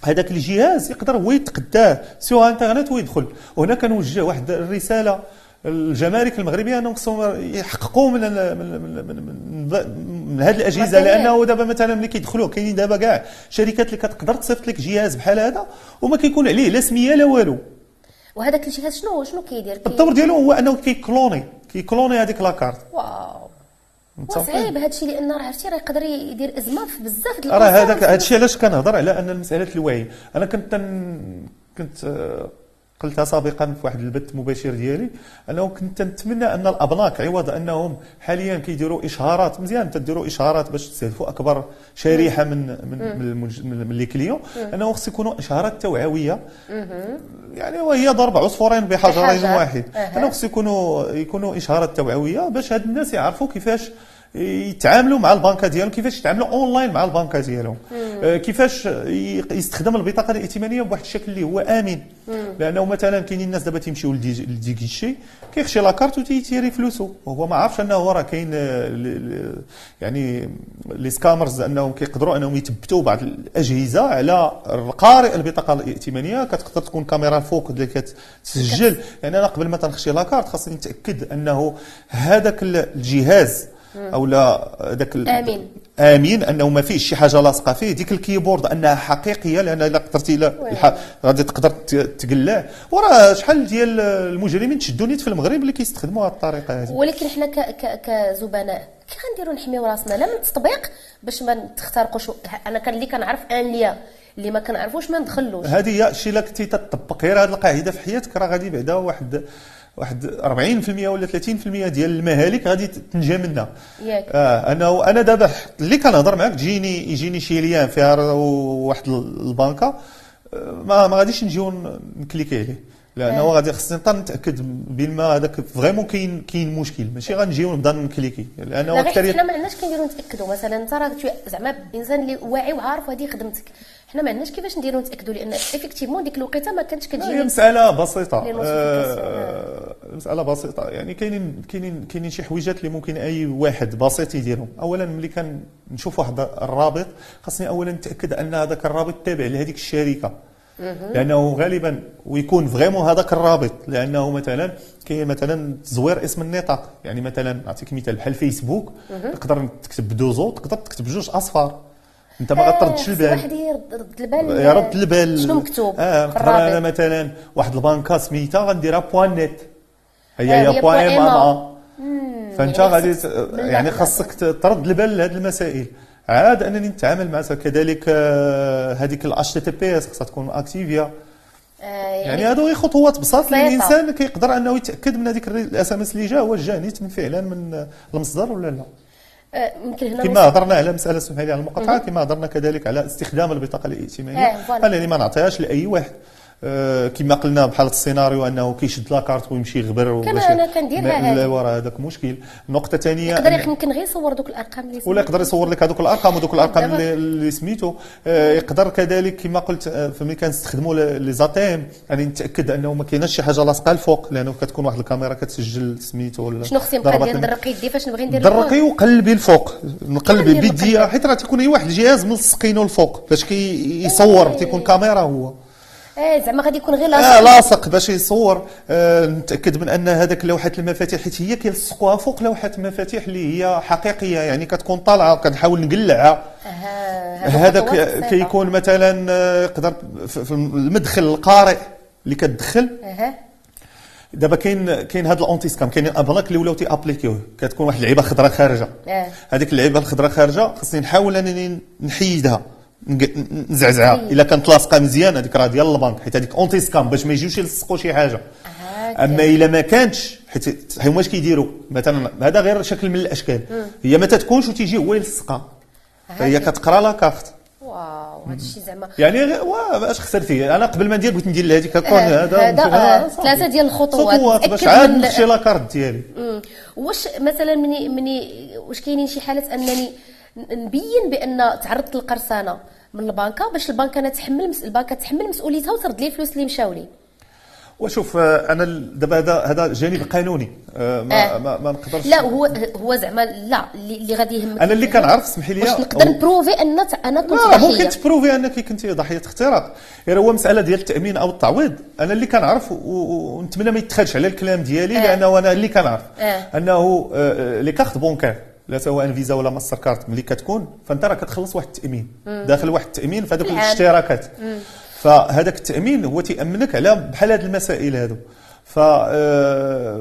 هذاك الجهاز يقدر هو يتقداه sur انترنت ويدخل. وهنا كنوجه واحد الرسالة الجمارك المغربية أنهم خصهم يحققوا من من من من, هذه الأجهزة. لأنه دابا مثلا ملي كيدخلوا كاينين دابا كاع شركات اللي كتقدر تصيفط لك جهاز بحال هذا وما كيكون عليه لا سمية لا والو وهذاك الجهاز شنو شنو كيدير كي... الدور ديالو هو أنه كي cloner كي cloner هذيك la carte waw هذا الشيء لأن راه عرفتي راه يقدر يدير ازمه في بزاف د راه. هذاك هذا الشيء علاش كنهضر على أن مساله الوعي أنا كنت. كنت آه، قلتها سابقا في واحد البث مباشر ديالي أنه كنت نتمنى أن الأبناك عوض أنهم حاليا كيديروا إشهارات مزيان تديروا إشهارات باش تستهدفوا أكبر شريحة من من من. من, les clients أنه خص يكونوا إشهارات توعوية يعني وهي ضرب عصفورين بحجرين بحجر. واحد. أنه خص يكونوا يكونوا إشهارات توعوية باش هاد الناس يعرفوا كيفاش يتعاملوا مع البنكة ديالهم كيفاش يتعاملوا اونلاين مع البنكة ديالهم. آه، كيفاش يستخدم البطاقة الائتمانية بواحد الشكل اللي هو آمن. لأنه مثلا كاينين الناس دابا تيمشيو للديكيشي كيخشي la carte وتي tirer فلوسه وهو ما عارفش أنه راه كاين آه، يعني les scammers أنهم كيقدروا أنهم يثبتوا بعض الأجهزة على القارئ البطاقة الائتمانية. كتقدر تكون كاميرا فوق اللي كتسجل. يعني أنا قبل ما تنخشي la carte خاصني نتأكد أنه هذاك الجهاز أو لا ذاك ال- آمن. آمين أنه ما فيش شي حاجة لاصقة فيه. ديك ال keyboard أنها حقيقية لأن إلا قدرتي لا غادي تقدر ت- تقلاه. وراه شحال ديال المجرمين تشدوا نيت في المغرب اللي كيستخدموا هذه الطريقة هذه. ولكن حنا كزبناء كي غنديروا نحميو راسنا لا من التطبيق باش ما نخترقوش أنا كان اللي كنعرف أن ليا اللي ما كنعرفوش ما ندخلوش. هذه هي الشيء اللي كنتي تطبق. غير هذه القاعدة في حياتك راه غادي بعدا واحد واحد 40% ولا 30% ديال المهالك غادي تنجى منها. ياك. آه أنا أنا دابا اللي كنهضر معاك تجيني يجيني شي ليان فيها واحد البنكة آه، ما ما غاديش نجيو ن cliquer عليه لأنه آه. غادي خصني نبقى نتأكد بين ما هذاك vraiment كاين كاين مشكل. ماشي غنجيو نبدا ن cliquer لأنه أكثر حنا ما عندناش كنديروا نتاكدوا مثلا انت راه زعما إنسان اللي واعي وعارف هذه خدمتك حنا ما عندناش كيفاش نديروا نتاكدوا لأن effectivement ديك الوقيتة ما كانتش هي كتجيني مسألة بسيطة. لي آه، مسألة بسيطة. يعني كاينين كاينين كاينين شي حويجات اللي ممكن أي واحد بسيط يديرهم. أولا ملي كنشوف واحد الرابط خاصني أولا نتأكد أن هذاك الرابط تابع لهذيك الشركة. لأنه غالبا ويكون vraiment هذاك الرابط. لأنه مثلا كاين مثلا تزوير اسم النطاق. يعني مثلا نعطيك مثال بحال فيسبوك تقدر تكتب ب deux o تقدر تكتب جوج أصفار. انت ما غتردش البال. واحد يرد البال. يا رد البال. شنو مكتوب؟ آه نقدر أنا مثلا واحد البانكا سميتها غنديرها point net هي آه، هي point ma. فانت يعني غادي يعني. خاصك ترد البال لهذه المسائل. عاد أنني نتعامل مع كذلك آه، هذيك ال HTTPS خصها تكون activée آه، يعني هادو غير خطوات بساط اللي. الانسان كيقدر أنه يتأكد من هذيك ال SMS اللي جا واش جا نيت من فعلا من المصدر ولا لا. آه، يمكن هنا كما هضرنا على مسألة اسمحي لي على المقاطعه كما هضرنا كذلك على استخدام البطاقة الائتمانيه آه،. قال لي ما نعطيهاش لأي واحد. آه، كما قلنا بحال السيناريو أنه كيشد la carte ويمشي يغبر وباش- أنا كنديرها. لا ورا هذاك مشكل النقطه الثانية يقدر يمكن غير يصور دوك الأرقام اللي ولا يقدر يصور لك هذوك الأرقام وذوك الأرقام اللي, اللي سميتو آه، يقدر كذلك كما قلت آه، فملي كنستخدموا لي زاتيم يعني نتأكد أنه ما كايناش شي حاجة لاصقة الفوق لأنه كتكون واحد الكاميرا كتسجل سميتو ولا شنو خصني نبقى. ندرقي يدي فاش نبغي ندير درقي وقلبي الفوق نقلبي بيديا. حيت راه تيكون هي واحد الجهاز ملصقينه الفوق باش كيصور إيه. تيكون كاميرا هو آه زعما غادي يكون غير آه لاصق. لاصق باش يصور. آه نتأكد من أن هذاك لوحة المفاتيح حيت هي كيلصقوها فوق لوحة المفاتيح اللي هي حقيقية يعني كتكون طالعة كنحاول نقلعها. آه، هذاك. كيكون مثلا آه، يقدر في المدخل القارئ اللي كتدخل. دابا كاين كاين هاد ال anti-scam كاينين des plaques اللي ولاو تي appliquer وه كتكون واحد اللعيبة خضراء خارجة. آه. هذيك اللعيبة الخضراء خارجة خصني نحاول أنني نحيدها. نزعزعها حيد. إلا كانت لاصقة مزيان هذيك راه ديال البنك حيت هذيك anti-scam باش ما يجيوش يلصقوا شي حاجة هكا. أما إلا ما كانتش حيت هما اش كيديروا مثلا هذا غير شكل من الأشكال هي ما تتكونش وتيجي هو يلصقها فهي هكا. كتقرا لا كارت واو هذا الشيء زعما يعني اش خسرتي أنا قبل ما ندير بغيت ندير لهذيك كون آه، هذا هذا، آه، صافي. ثلاثة ديال الخطوات. خطوات باش عاد من- نخشي la carte ديالي. واش مثلا مني مني واش كاينين شي حالات أنني نبين بأن تعرضت للقرصنة من البنكة باش البنكة أنا تحمل مس... البنكة تحمل مسؤوليتها وترد لي الفلوس اللي مشاو لي وشوف آه، أنا دابا هذا هذا جانب قانوني. آه، ما آه. ما, ما نقدرش لا هو هو زعما لا اللي غادي يهمك. أنا اللي كنعرف اسمحي لي. واش نقدر نـ prouver أن أنا كنت لا ممكن ضحيه تـ prouver أنك كنت ضحية اختراق. غير هو مسألة ديال التأمين أو التعويض أنا اللي كنعرف ونتمنى ما يتخادش على الكلام ديالي آه. لأنه أنا اللي كنعرف. آه. أنه آه، لي cartes bancaires لا سواء فيزا ولا ماستر كارت ملي كتكون فانت راه كتخلص واحد التأمين. داخل واحد التأمين في هذوك. الاشتراكات. فهذاك التأمين هو تيأمنك على بحال هذه المسائل هذو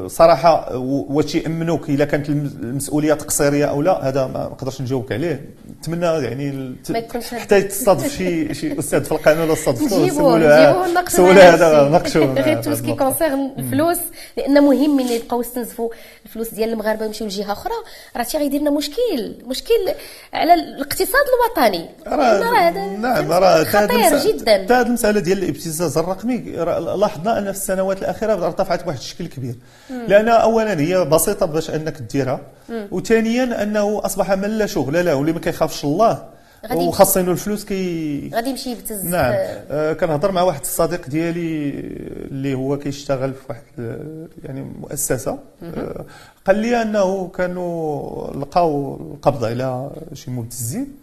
فصراحة واش يأمنوك اذا كانت الم- المسؤولية تقصيريه أو لا هذا ما نقدرش نجاوبك عليه. نتمنى يعني حتى تصادف شي شي أستاذ في القانون ولا تصادف نجيبوه معاه هذا. ناقشوه غير tout ce qui concerne الفلوس لأن مهم ملي يبقاو يستنزفوا الفلوس ديال المغاربة ويمشيو لجهة أخرى. راه تي غيدير لنا مشكل مشكل على الاقتصاد الوطني. راه نعم راه خطير جدا. هذه المسألة ديال الابتزاز الرقمي. لاحظنا أن في السنوات الأخيرة ارتفعت بواحد الشكل كبير. لأن اولا هي بسيطة باش أنك ديرها وثانيا أنه أصبح من لا شغل له واللي ما كيخافش الله. وخاصينه الفلوس كي غادي يمشي يبتز. نعم. آه، كنهضر مع واحد الصديق ديالي اللي هو كيشتغل في واحد آه، يعني مؤسسة. آه، قال لي أنه كانوا لقاو القبض على شي مبتزين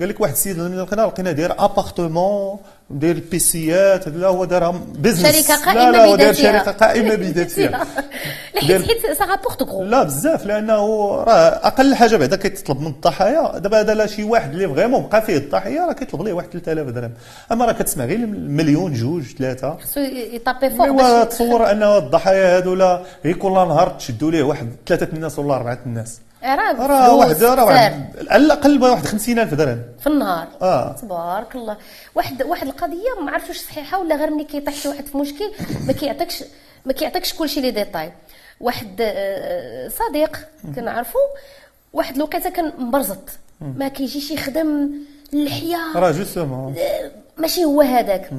قال لك واحد السيد اللي لقينا لقينا داير appartement داير ال PCيات هذا لا هو دار business شركة قائمة لا لا هو داير بذاتها. شركة قائمة بذاتها (laughs) حيت ça rapporte gros لا بزاف لأنه راه أقل حاجة بعدا كيتطلب من الضحايا. دابا هذا لا شي واحد اللي vraiment بقى فيه الضحيه راه كيطلب ليه واحد 3000 درهم. أما راه كتسمع غير مليون جوج ثلاثة خصو يطابي فوق ايوا تصور ان الضحايا هادو لا هي كل نهار تشدوا ليه واحد ثلاثة الناس ولا أربعة الناس راه راه واحد راه على الاقل واحد 50000 درهم في النهار. آه. تبارك الله. واحد واحد القضية ما عرفتش صحيحة ولا غير ملي كيطيح شي واحد في مشكل ما كيعطيكش ما كيعطيكش كلشي لي ديتاي واحد آه، صديق كنعرفو واحد الوقيتة كان مبرزط. ما كيجيش يخدم اللحية. راه justement. ماشي هو هذاك.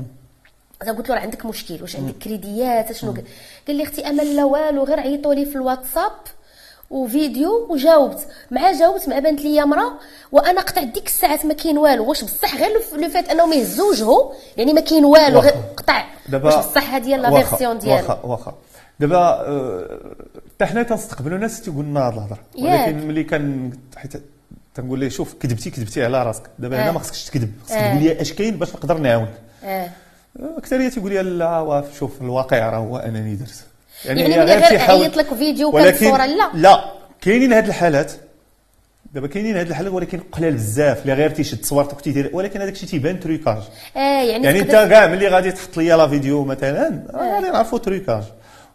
قلت له راه عندك مشكل واش عندك crédيات شنو قال قال لي أختي امل لا والو غير عيطوا لي في الواتساب. وفيديو وجاوبت مع جاوبت مع بانت لي مرا وأنا قطع ديك الساعات ما كاين والو. واش بصح غير لو- فات أنهم يهزوا وجهه يعني ما كاين والو. غير قطع. واش بصح هذه هي la version ديالو واخا واخا. دابا آه، حتى حنا تنستقبلوا ناس تيقول لنا هاد الهضرة. ولكن ملي كان حيت تنقول ليه شوف كذبتي كذبتي على راسك. دابا آه. هنا ما خصكش تكذب. خصك آه. تقول لي اش كاين باش نقدر نعاونك. آه. أكثرية تيقول لي لا شوف الواقع راه هو أنني درت. يعني هي ملي غير عيط لك فيديو وكانت صورة لا. لا. كاينين هاد الحالات. دابا كاينين هاد الحالات ولكن قلال بزاف. اللي غير تيشد صورتك وتيدير ولكن هذاك الشيء تيبان trucage. آه يعني يعني انت كاع ملي غادي تحط لي la vidéo مثلا راه غادي نعرفوا trucage.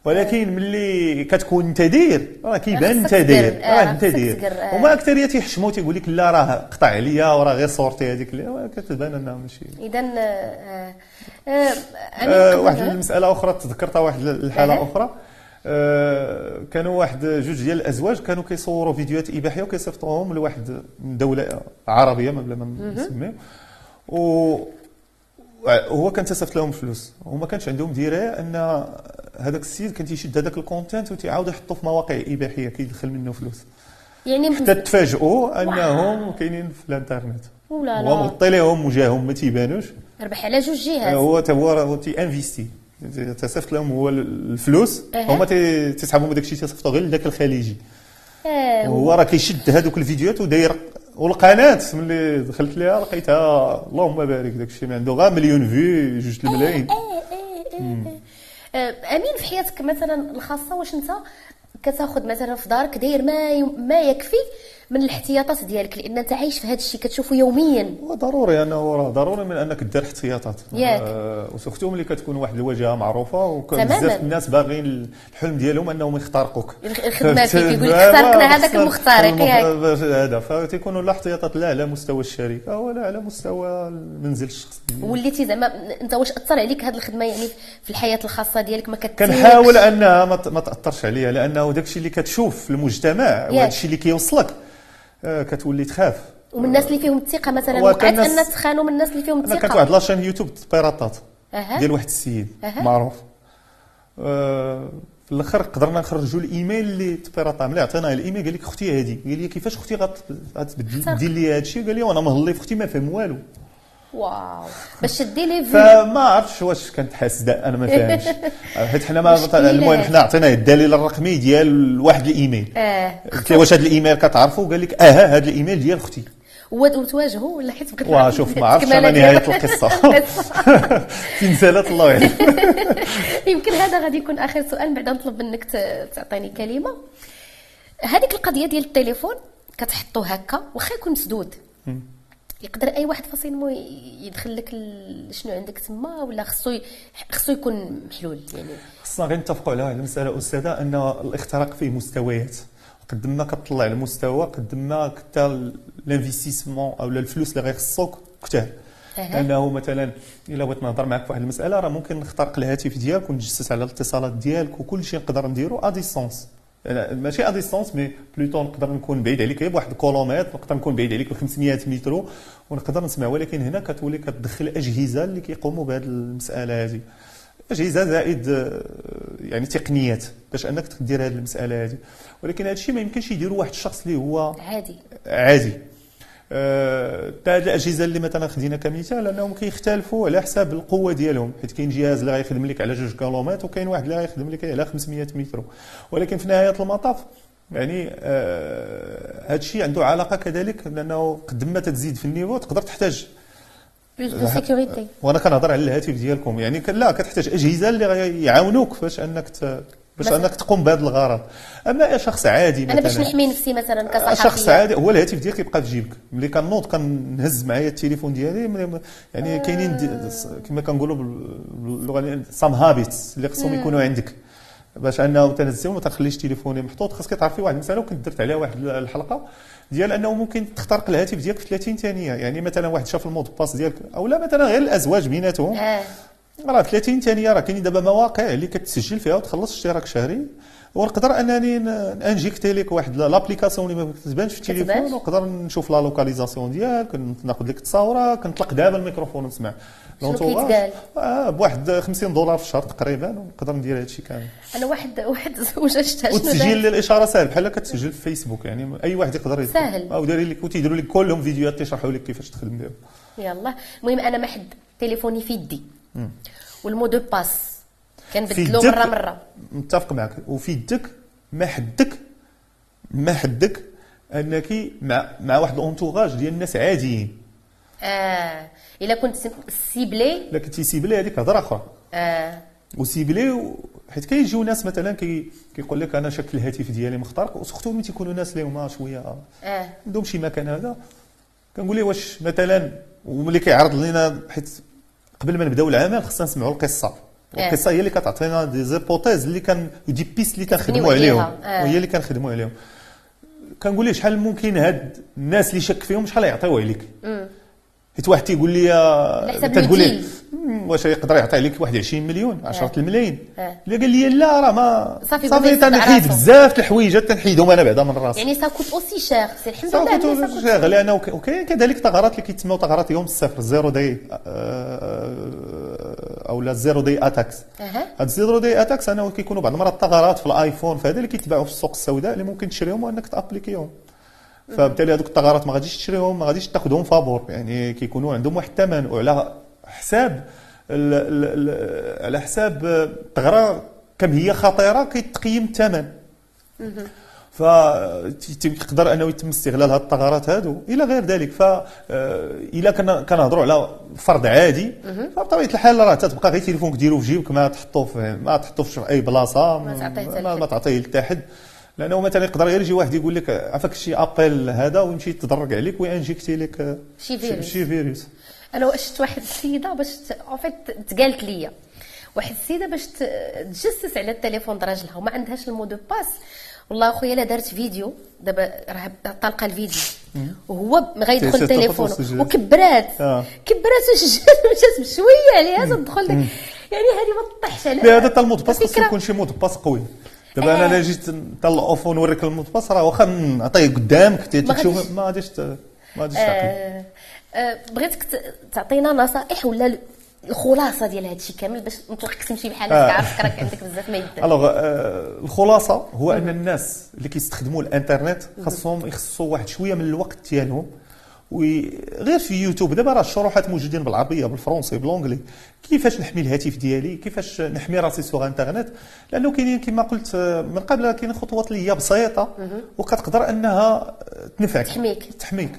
ولكن ملي كتكون انت داير راه كيبان انت داير تدير. آه، راه انت داير تدير. آه. وما اكثريه تيحشموا تيقول لك لا راه قطع عليا وراه غير صورتي هذيك اللي كتبان أنها ماشي اذا آه، آه، آه، أمين واحد المسألة أخرى تذكرتها واحد الحالة. أخرى آه، كانوا واحد جوج ديال الأزواج كانوا كيصوروا فيديوهات إباحية وكيصيفطوهم لواحد دولة عربية ما بلا ما نسميو و هو كان تيصيفط لهم فلوس. وما كانش عندهم ديريه أن هذاك السيد كان تيشد هذاك ال content وتيعاود يحطه في مواقع إباحية كيدخل منه فلوس. يعني حتى تفاجئوا أنهم كاينين في الإنترنت. ولا هو لا. مغطي لهم وجاههم ما تيبانوش. ربح على جوج جهات. هو تا هو هو تي investi. تصيفط لهم هو الفلوس. أها. هما تي- تيسحبوا من داك الشيء تيصيفطوا غير لذاك الخليجي. آه، وهو راه كيشد هذوك الفيديوهات وداير والقناة ملي دخلت ليها لقيتها اللهم بارك داك الشيء ما عنده غير مليون في جوج الملايين. آه، أمين في حياتك مثلا الخاصة واش أنت كتاخذ مثلا في دارك داير ما ما يكفي من الاحتياطات ديالك لأن أنت عايش في هذا الشيء كتشوفه يوميا. هو ضروري أنه راه ضروري من أنك دير احتياطات. ياك. آه، وسورتو ملي كتكون واحد الواجهة معروفة. وبزاف الناس باغيين الحلم ديالهم أنهم يخترقوك. الخدمة فيك، يقول لك؟ اخترقنا هذاك المخترق، الم- ياك. هذا فتيكونوا لا احتياطات لا على مستوى الشركة ولا على مستوى المنزل الشخصي. وليتي زعما أنت واش أثر عليك هذه الخدمة؟ يعني في الحياة الخاصة ديالك ما كنحاول أنها ما تأثرش عليا لأنه داك الشيء اللي كتشوف في المجتمع وهذا الشيء اللي كيوصلك. كتولي تخاف. ومن الناس اللي فيهم الثقة مثلا وقعت كان أن الناس- تخانوا من الناس اللي فيهم أنا كانت الثقه واحد لاشين يوتيوب بيراطات أها. ديال واحد السيد أها. معروف. آه، في الآخر قدرنا نخرجوا الإيميل اللي تبيراطا ملي عطيناه الإيميل قال لك أختي هذه قال لي كيفاش أختي غت- غتبدل. دير لي هذا الشيء قال لي وأنا مهلي في أختي ما فهم والو. waouh. باش تدي لي فيو فما عرفتش واش كانت حاسده أنا ما فاهمش. (laughs) حيت حنا ما مشكلة. المهم حنا عطيناه الدليل الرقمي ديال واحد الإيميل. آه. قلت واش هذا الإيميل كتعرفوا قال لك آه هذا الإيميل ديال أختي وتواجهوا ولا حيت بغيت واه شوف ما (laughs) عرفتش أنا نهاية القصة. (laughs) فين زالت الله يعلم يمكن هذا غادي يكون آخر سؤال بعد نطلب منك تعطيني كلمة. هذيك القضية ديال التليفون كتحطو هكا واخا يكون مسدود. يقدر أي واحد فاصيل يدخل لك شنو عندك تما ولا خصو خصو يكون محلول يعني. خصنا غير نتفقوا على واحد المسألة أستاذة أن الاختراق فيه مستويات. قد ما كتطلع المستوى قد ما كتا ال investissement أو الفلوس اللي غيخصوك أها. لأنه مثلا إلا بغيت نهضر معك في واحد المسألة راه ممكن نخترق الهاتف ديالك ونجسس على الاتصالات ديالك وكل شيء نقدر نديرو à distance ماشي à distance mais plutôt نقدر نكون بعيد عليك. غير بواحد الكيلومتر نقدر نكون بعيد عليك ب 500 متر. ونقدر نسمع ولكن هنا كتولي كتدخل أجهزة اللي كيقوموا بهذه المسألة هذه أجهزة زائد يعني تقنيات باش أنك تدير هذه المسألة هذه ولكن هذا الشيء ما يمكنش يديروا واحد الشخص اللي هو عادي. عادي. هاد الأجهزة اللي مثلا خدينا كمثال أنهم كيختلفوا على حساب القوة ديالهم. حيت كاين جهاز اللي غيخدم لك على جوج كيلومتر وكاين واحد اللي غيخدم لك على 500 متر. ولكن في نهاية المطاف يعني آه هذا الشيء عنده علاقة كذلك لأنه قد ما تزيد في النيفو تقدر تحتاج. وأنا كنهضر على الهاتف ديالكم. يعني لا كتحتاج أجهزة اللي يعاونوك فاش أنك. باش مثلا. أنك تقوم بهذا الغرض. أما شخص عادي أنا باش مثلا نحمي نفسي مثلا كصحفية. شخص عادي هو الهاتف ديالك يبقى في جيبك. ملي كنوض كنهز معايا التليفون ديالي يعني كاينين دي- كما كنقولوا بال- باللغة some habits اللي خصهم يكونوا عندك. باش أنه تنزل ما تخليش تليفوني محطوط خاصك تعرفي واحد المسألة وكنت درت عليها واحد الحلقة ديال أنه ممكن تخترق الهاتف ديالك في 30 ثانية. يعني مثلا واحد شاف ال mot de passe ديالك أو لا مثلا غير الأزواج بيناتهم. آه. راه 30 ثانية راه كاينين دابا مواقع اللي كتسجل فيها وتخلص اشتراك شهري ونقدر أنني injecter لك واحد l'application اللي ما كتبانش في التليفون. ونقدر نشوف la localisation ديالك ناخذ لك التصاورة كنطلق دابا الميكروفون ونسمع شنو l'entourage. كيتقال؟ آه بواحد 50 دولار في الشهر تقريبا ونقدر ندير هذا الشيء كامل أنا واحد واحد زوجة والتسجيل دار؟ للإشارة سهل بحال كتسجل في فيسبوك يعني أي واحد يقدر يدخل سهل. أو دايرين لك وتيديروا لك كلهم فيديوهات تيشرحوا لك كيفاش تخدم بهم يلا المهم أنا ما حد تليفوني في يدي وال mot de passe كنبدلو مره مرة. متفق معك. وفي يدك ما حدك ما حدك أنك مع مع واحد ال entourage ديال الناس عاديين. آه. إلا كنت ciblé. إلا كنتي ciblé هذيك هضرة أخرى. آه. و ciblé و- حيت كيجيو ناس مثلا كي كيقول لك أنا شكل الهاتف ديالي مخترق و surtout ملي تيكونوا ناس اللي هما شوية آه. عندهم شي مكان هذا. كنقول ليه واش مثلا وملي كيعرض لنا حيت قبل ما نبداو العمل خصنا نسمعوا القصة آه. القصة هي اللي كتعطينا des hypothèses اللي كان des pistes اللي كنخدموا عليهم. آه. وهي اللي كنخدموا عليهم كنقول ليه شحال ممكن هاد الناس اللي شك فيهم شحال يعطيو عليك حيت واحد تيقول لي انت تقول لي الوكيل. "مم، واش يقدر يعطي عليك واحد 20 مليون 10 الملايين. آه. اللي قال لي لا راه ما صافي صافي تنحيد. بزاف د الحوايج تنحيدهم أنا بعدا من راسي. يعني ça coûte aussi cher si الحمد لله صافي mais ça tout coûte أنا وك- وكاين كذلك ثغرات اللي كيتسموا ثغرات يوم الصفر zero day أو لا zero day attacks. هاد ال zero day attacks أنا كيكونوا بعض المرات ثغرات في الآيفون فهذا اللي كيتباعوا في السوق السوداء اللي ممكن تشريهم وأنك تأبليكيهم. فبالتالي هذوك الثغرات ما غاديش تشريهم ما غاديش تاخذهم فابور. يعني كيكونوا عندهم واحد الثمن وعلى حساب ال ال ال على حساب الثغره كم هي خطيرة كيتقيم الثمن. فتقدر أنه يتم استغلال هذه الثغرات هادو إلى غير ذلك. ف آه، إلى كنا كنهضروا على فرد عادي فبطبيعة الحال راه تتبقى غير تليفونك ديرو في جيبك ما تحطوه ما تحطوه في أي بلاصة ما تعطيه حتى ما, تعطيه لحتى حد لأنه مثلا يقدر غير يجي واحد يقول لك عفاك شي appel هذا ويمشي يتدرج عليك وينجيكتي لك شي فيروس. شي فيروس. أنا شفت واحد السيدة باش فيت تقالت ليا واحد السيدة باش تجسس على التليفون دراجلها وما عندهاش ال mot de passe. والله أخويا لا دارت فيديو دابا راه طالقة الفيديو. وهو غيدخل تليفونه وسجلت. وكبرات. آه. كبرات وسجلت مشات بشويه عليها تدخل. يعني هذه ما تطيحش على لا هذا حتى ال mot de passe خصو يكون شي mot de passe قوي. دابا أنا. الا جيت حتى ال iPhone نوريك ال mot de passe راه واخا نعطيه قدامك تشوف ما غاديش ما غاديش تعطيه آه، آه، بغيتك تعطينا نصائح ولا ال- الخلاصة ديال هذا الشيء كامل باش ما تمشي بحال آه. عارفك راك عندك بزاف ما يدير الوغ آه، الخلاصة هو أن الناس اللي كيستخدموا الإنترنت خاصهم يخصوا واحد شوية من الوقت ديالهم وغير في يوتيوب. دابا راه الشروحات موجودين بالعربية بالفرنسي بال anglais كيفاش نحمي الهاتف ديالي؟ كيفاش نحمي راسي sur internet؟ لأنه كاينين كما قلت من قبل كاين خطوات اللي هي بسيطة وكتقدر أنها تنفعك. تحميك. تحميك.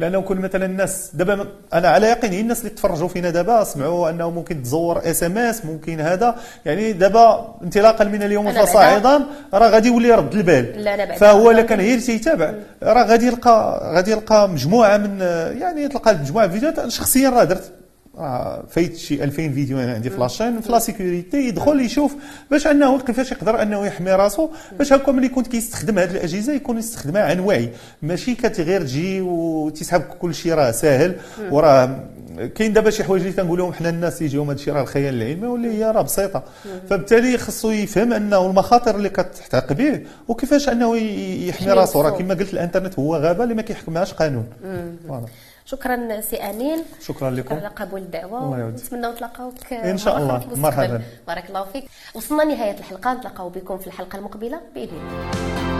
لأنه كل مثلا الناس دابا أنا على يقين الناس اللي تفرجوا فينا دابا سمعوا أنه ممكن تزور SMS ممكن هذا. يعني دابا انطلاقا من اليوم فصاعدا راه غادي يولي يرد البال. لا، بعدا. فهو إلا كان غير تيتابع. راه غادي يلقى غادي يلقى مجموعة من يعني تلقى مجموعة أنا شخصيا راه درت آه، فايت شي 2000 فيديو أنا عندي في la chaîne في la sécurité يدخل يشوف باش أنه كيفاش يقدر أنه يحمي راسو باش هكا ملي يكون كيستخدم هذه الأجهزة يكون يستخدمها عن وعي. ماشي كتغير تجي وتسحب كل شيء راه ساهل وراه كاين دابا شي حوايج اللي كنقول لهم حنا الناس يجيهم هذا الشيء راه الخيال العلمي واللي هي راه بسيطة. فبالتالي خصو يفهم أنه المخاطر اللي كتحتاق به وكيفاش أنه يحمي راسو. راه. كما قلت الإنترنت هو غابة اللي ما كيحكمهاش قانون. voilà. شكرا سي أمين. شكرا لكم. على قبول الدعوة. نتمنى نتلاقاوك إن شاء الله. مرحبا. بارك الله فيك. وصلنا نهاية الحلقة. نتلاقاو بكم في الحلقة المقبلة بإذن الله.